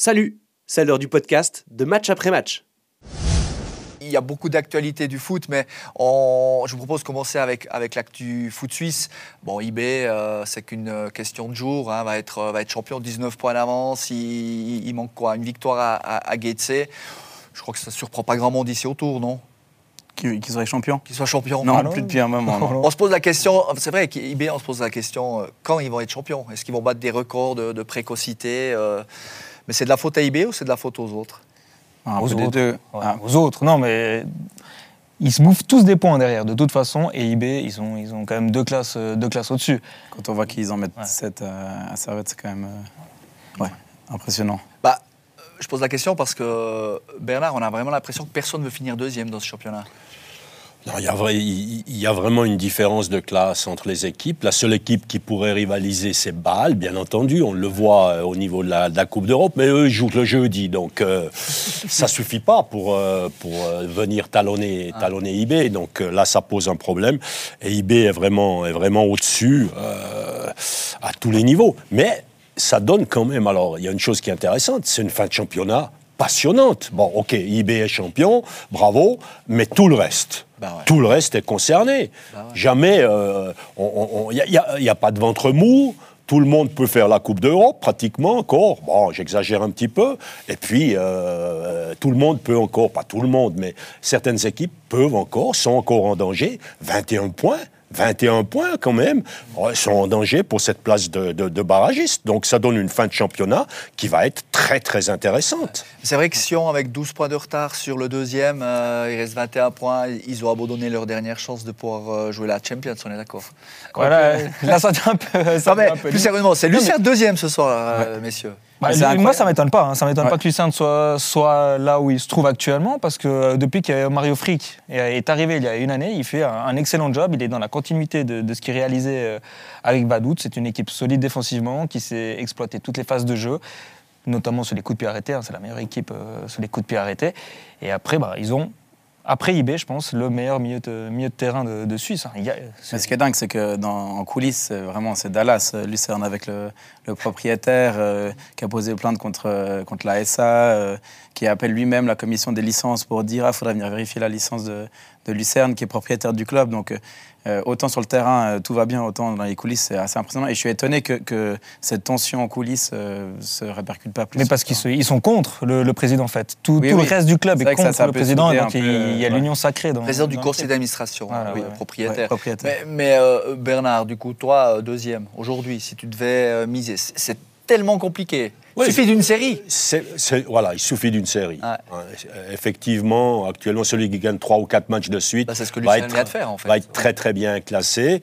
Salut, c'est l'heure du podcast de match après match. Il y a beaucoup d'actualités du foot, mais on- je vous propose de commencer avec, avec l'actu foot suisse. Bon, IB, euh, c'est qu'une question de jour, hein, va, être, va être champion, 19 points d'avance. Il, il manque quoi Une victoire à, à, à Getse. Je crois que ça ne surprend pas grand monde ici autour, non? Qui, qui serait champion Qu'il soit champion Non, plus depuis un moment. non. On se pose la question, c'est vrai qu'IB, on se pose la question, euh, quand ils vont être champions? Est-ce qu'ils vont battre des records de, de précocité euh, Mais c'est de la faute à IB ou c'est de la faute aux autres? Un Aux peu des autres. deux. Ouais, Ah, Aux autres, non, mais ils se bouffent tous des points derrière, de toute façon. Et IB, ils ont, ils ont quand même deux classes, euh, deux classes au-dessus. quand on voit qu'ils en mettent Ouais. 7 à, à Servette, c'est quand même euh, ouais, impressionnant. Bah, euh, je pose la question parce que Bernard, on a vraiment l'impression que personne ne veut finir deuxième dans ce championnat. Non, il, y a vrai- il- il y a vraiment une différence de classe entre les équipes. La seule équipe qui pourrait rivaliser, c'est Bâle, bien entendu. On le voit euh, au niveau de la, de la Coupe d'Europe, mais eux, ils jouent le jeudi. Donc, euh, ça suffit pas pour, euh, pour venir talonner, talonner IB. Donc là, ça pose un problème. Et IB est vraiment, est vraiment au-dessus euh, à tous les niveaux. Mais ça donne quand même. Alors, il y a une chose qui est intéressante c'est une fin de championnat passionnante. Bon, ok, IB est champion, bravo, mais tout le reste. Bah ouais. Tout le reste est concerné. Bah ouais. Jamais, il n'y a, pas de ventre mou. Tout le monde peut faire la Coupe d'Europe, pratiquement encore. Bon, j'exagère un petit peu. Et puis, euh, tout le monde peut encore, pas tout le monde, mais certaines équipes peuvent encore, sont encore en danger. 21 points. 21 points quand même, Ouais, sont en danger pour cette place de, de, de barragiste. Donc ça donne une fin de championnat qui va être très très intéressante. C'est vrai que Sion, avec 12 points de retard sur le deuxième, euh, il reste 21 points, ils ont abandonné leur dernière chance de pouvoir euh, jouer la Champions, on est d'accord Voilà, là, ça un peu. ça Non, mais devient un peu plus sérieusement, c'est Lucien deuxième ce soir, euh, messieurs. Bah, moi, ça m'étonne pas. hein. Ça m'étonne Ouais. pas que Lucien soit, soit là où il se trouve actuellement, parce que euh, depuis que Mario Frick est, est arrivé il y a une année, il fait un, un excellent job. Il est dans la continuité de, de ce qu'il réalisait euh, avec Vadout. C'est une équipe solide défensivement qui sait exploiter toutes les phases de jeu, notamment sur les coups de pied arrêtés. hein. C'est la meilleure équipe euh, sur les coups de pied arrêtés. Et après, bah, ils ont. Après IB, je pense, le meilleur milieu de, terrain de, Suisse. hein. Ce qui est dingue, c'est que dans, en coulisses, vraiment c'est Dallas, Lucerne avec le, le propriétaire euh, qui a posé plainte contre, euh, contre la SA, euh, qui appelle lui-même la commission des licences pour dire ah, faudrait venir vérifier la licence de, de Lucerne, qui est propriétaire du club. Donc, euh, euh, autant sur le terrain, euh, tout va bien, autant dans les coulisses, c'est assez impressionnant. Et je suis étonné que, que cette tension en coulisses euh, se répercute pas plus. Mais parce qu'ils ils sont contre le, le président, en fait. Tout, Oui, tout oui. le reste du club est, ça, contre ça le président, donc il, peu, il y a ouais. l'union sacrée. Dans, Président du dans le conseil d'administration, Voilà, oui, ouais, ouais. propriétaire. Ouais, propriétaire. Mais, mais, euh, Bernard, du coup, toi, deuxième, aujourd'hui, si tu devais euh, miser, c'est tellement compliqué. Oui, Il suffit d'une série. Voilà, il suffit d'une série. Ouais. Effectivement, actuellement, celui qui gagne trois ou quatre matchs de suite Bah, c'est ce que va, Lucerne être, vient de faire, en fait. va être très très bien classé.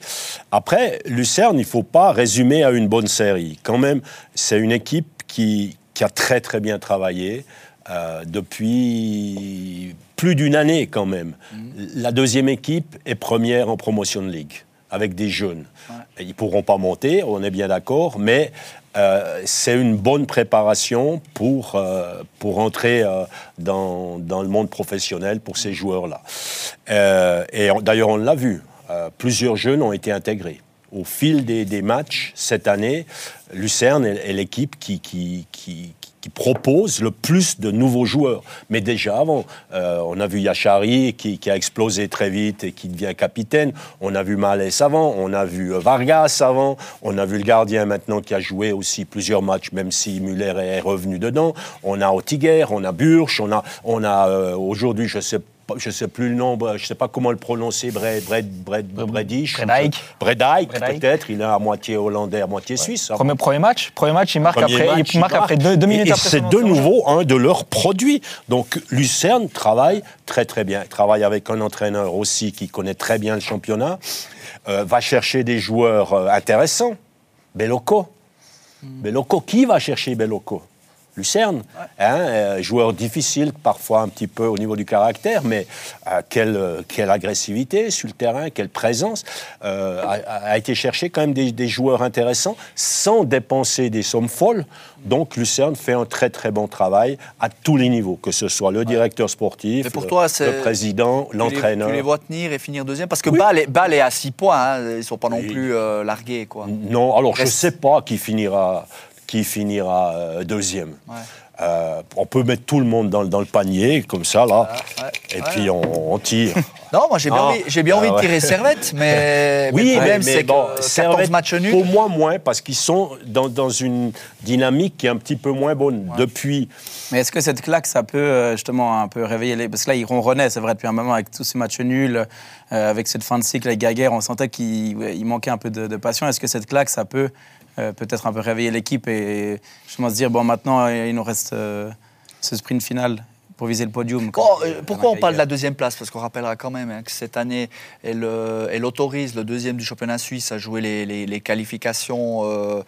Après, Lucerne, il ne faut pas résumer à une bonne série. Quand même, c'est une équipe qui, qui a très très bien travaillé euh, depuis plus d'une année quand même. Mhm. La deuxième équipe est première en promotion de ligue avec des jeunes. Ils ne pourront pas monter, on est bien d'accord, mais euh, c'est une bonne préparation pour, euh, pour entrer euh, dans, dans le monde professionnel pour ces joueurs-là. Et d'ailleurs, on l'a vu, plusieurs jeunes ont été intégrés. Au fil des, des matchs cette année, Lucerne est, est l'équipe qui, qui, qui, propose le plus de nouveaux joueurs. Mais déjà avant, euh, on a vu Yachari qui, a explosé très vite et qui devient capitaine. On a vu Malès avant, on a vu euh, Vargas avant, on a vu le gardien maintenant qui a joué aussi plusieurs matchs, même si Muller est revenu dedans. On a Ottiguer, on a Burch, on a, on a euh, aujourd'hui, je sais pas- je sais plus le nom, je sais pas comment le prononcer, Bred, Bred, Bred. Bredijk. Bredijk, peut-être. Il est à moitié hollandais, à moitié suisse. Premier, premier match, premier match, il marque Premier après, match, il marque marque. après deux, deux minutes et, et après. c'est de nouveau un de leurs produits. Donc Lucerne travaille très très bien. Il travaille avec un entraîneur aussi qui connaît très bien le championnat. Euh, va chercher des joueurs euh, intéressants. Belloco. Belloco, qui va chercher Belloco Lucerne, hein, euh, joueur difficile, parfois un petit peu au niveau du caractère, mais euh, quelle, euh, quelle agressivité sur le terrain, quelle présence, euh, a, a été chercher quand même des, des joueurs intéressants sans dépenser des sommes folles. Donc Lucerne fait un très très bon travail à tous les niveaux, que ce soit le directeur sportif, pour le, toi, le président, l'entraîneur. Tu les vois tenir et finir deuxième? Parce que Oui. Bâle est, Bâle est à 6 points, hein, ils ne sont pas non plus euh, largués. Quoi. Non, alors je ne sais pas qui finira, qui finira euh, deuxième. Ouais. Euh, on peut mettre tout le monde dans, dans le panier, comme ça, là, Ouais, et ouais. puis on, on tire. Non, moi j'ai bien Ah. envie, j'ai bien Ah envie de ouais. tirer Servette, mais, mais Oui, le problème mais c'est bon, que 14 Servette, matchs nuls. Pour moi, moins, parce qu'ils sont dans, dans une dynamique qui est un petit peu moins bonne. Depuis, Mais est-ce que cette claque, ça peut euh, justement un peu réveiller les. Parce que là, ils ronronnaient, c'est vrai, depuis un moment, avec tous ces matchs nuls, euh, avec cette fin de cycle avec Gaguerre, on sentait qu'il manquait un peu de, de passion. Est-ce que cette claque, ça peut peut-être un peu réveiller l'équipe et justement se dire, bon, maintenant, il nous reste euh, ce sprint final pour viser le podium euh, euh, pourquoi on parle de la deuxième place? Parce qu'on rappellera quand même hein, que cette année, elle, euh, elle autorise le deuxième du championnat suisse à jouer les, les- les qualifications euh,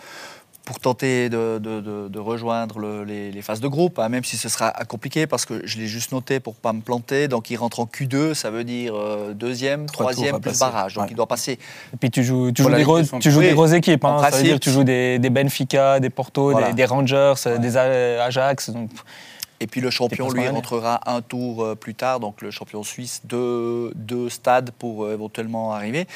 pour tenter de, de- de- de rejoindre le- les, les phases de groupe, hein, même si ce sera compliqué parce que je l'ai juste noté pour pas me planter. Donc il rentre en Q2, ça veut dire euh, deuxième, Trois troisième plus passer. barrage. Donc Ouais. il doit passer. Et puis tu joues, tu joues, des, gros- tu joues grosses équipes. Hein. Ça veut dire que tu joues des, des Benfica, des Porto, Voilà. des, des Rangers, des A- Ajax. Donc, Et puis le champion, lui, rentrera un tour euh, plus tard, donc le champion suisse, deux, deux stades pour euh, éventuellement arriver.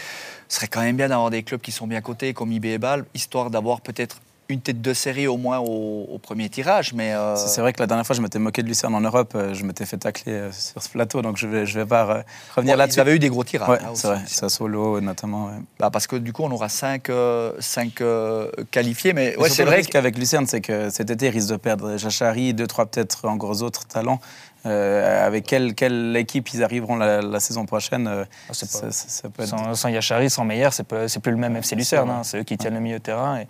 Ce serait quand même bien d'avoir des clubs qui sont bien cotés, comme IB et Bâle, histoire d'avoir peut-être une tête de série au moins au, au premier tirage. Mais euh, C'est vrai que la dernière fois, je m'étais moqué de Lucerne en Europe, euh, je m'étais fait tacler euh, sur ce plateau, donc je vais, je vais pas revenir bon, là-dessus. ils avaient eu des gros tirages. Ouais, hein, c'est vrai, ça solo notamment. ouais. Bah, parce que du coup, on aura cinq, euh, cinq, euh, qualifiés. Mais ouais, c'est vrai risque que avec Lucerne, c'est que cet été, il risque de perdre Jachari, deux, trois peut-être encore autres talents. Euh, avec quelle, quelle équipe ils arriveront la, la saison prochaine euh, Ah, c'est ça, pas- ça- ça peut être... sans, sans Yachari, sans Meyer, c'est pas- c'est plus le même FC Lucerne. hein. C'est eux qui tiennent le milieu de terrain. Et...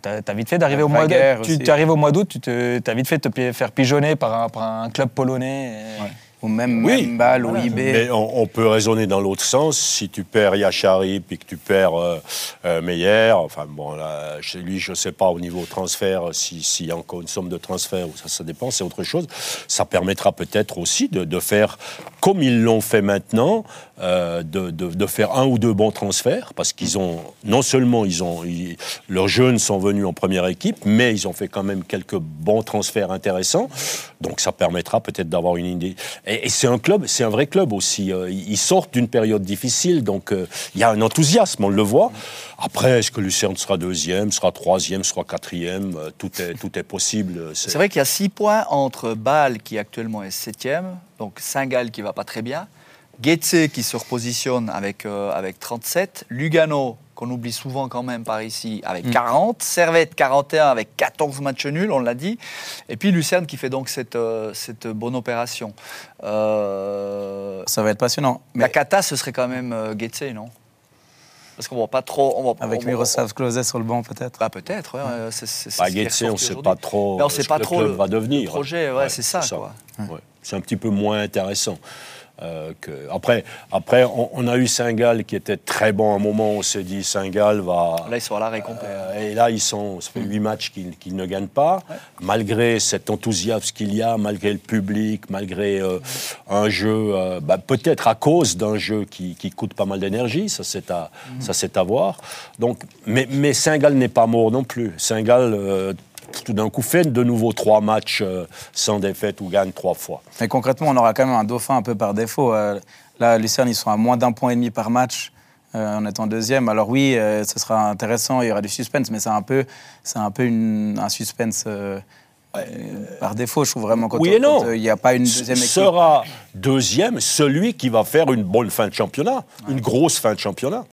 T'as as vite fait d'arriver au mois Tu tu arrives au mois d'août, tu te- t'as vite fait de te faire pigeonner par un, par un club polonais. et- Ouais. Ou même Oui. Mbal ou Voilà. IB. Mais on, on peut raisonner dans l'autre sens. Si tu perds Yachari puis que tu perds euh, euh, Meyer, enfin bon, là, chez lui, je ne sais pas au niveau transfert si- s'il y a encore une somme de transfert ou ça, ça dépend, c'est autre chose. Ça permettra peut-être aussi de, de faire comme ils l'ont fait maintenant, euh, de, faire un ou deux bons transferts parce qu'ils ont non seulement ils ont leurs jeunes sont venus en première équipe, mais ils ont fait quand même quelques bons transferts intéressants. Donc ça permettra peut-être d'avoir une idée. Et, c'est un club, c'est un vrai club aussi. Euh, Ils sortent d'une période difficile, donc euh, il y a un enthousiasme, on le voit. Après, est-ce que Lucerne sera deuxième, sera troisième, sera quatrième Tout est, tout est possible. c'est vrai qu'il y a six points entre Bâle, qui actuellement est septième, donc Saint-Gall qui va pas très bien, Getse qui se repositionne avec, euh, avec 37, Lugano qu'on oublie souvent quand même par ici avec Mm. 40, Servette 41 avec 14 matchs nuls, on l'a dit, et puis Lucerne qui fait donc cette, euh, cette bonne opération. Euh, Ça va être passionnant. La Mais cata, ce serait quand même euh, Getse, non? Parce qu'on voit pas trop... On voit, avec on- Miroslav Klose sur le banc, peut-être? Bah peut-être, ouais, euh, c'est Bah, on ne sait pas trop on euh, sait ce pas que le trop club le- va devenir. le projet, ouais, c'est ça. C'est un petit peu moins intéressant. Euh, que... Après, après on, on a eu Saint-Gall qui était très bon à un moment. On s'est dit Saint-Gall va. Là, ils sont à l'arrêt complet. Euh, et là, ils sont, ça fait huit matchs qu'ils ne gagnent pas. Malgré cet enthousiasme qu'il y a, malgré le public, malgré euh, un jeu, bah, peut-être à cause d'un jeu qui, qui coûte pas mal d'énergie, ça c'est à, ça c'est à voir. Donc, mais, mais Saint-Gall n'est pas mort non plus. Saint-Gall, euh, tout d'un coup, fait de nouveau trois matchs euh, sans défaite ou gagne trois fois. Mais concrètement, on aura quand même un dauphin un peu par défaut. Euh, là, Lucerne, ils sont à moins d'un point et demi par match euh, en étant deuxième. Alors oui, euh, ce sera intéressant, il y aura du suspense, mais c'est un peu, c'est un, peu une- un suspense euh, par défaut, je trouve vraiment. Quand Oui et non. Il n'y a pas une deuxième équipe. Sera deuxième celui qui va faire une bonne fin de championnat, une grosse fin de championnat.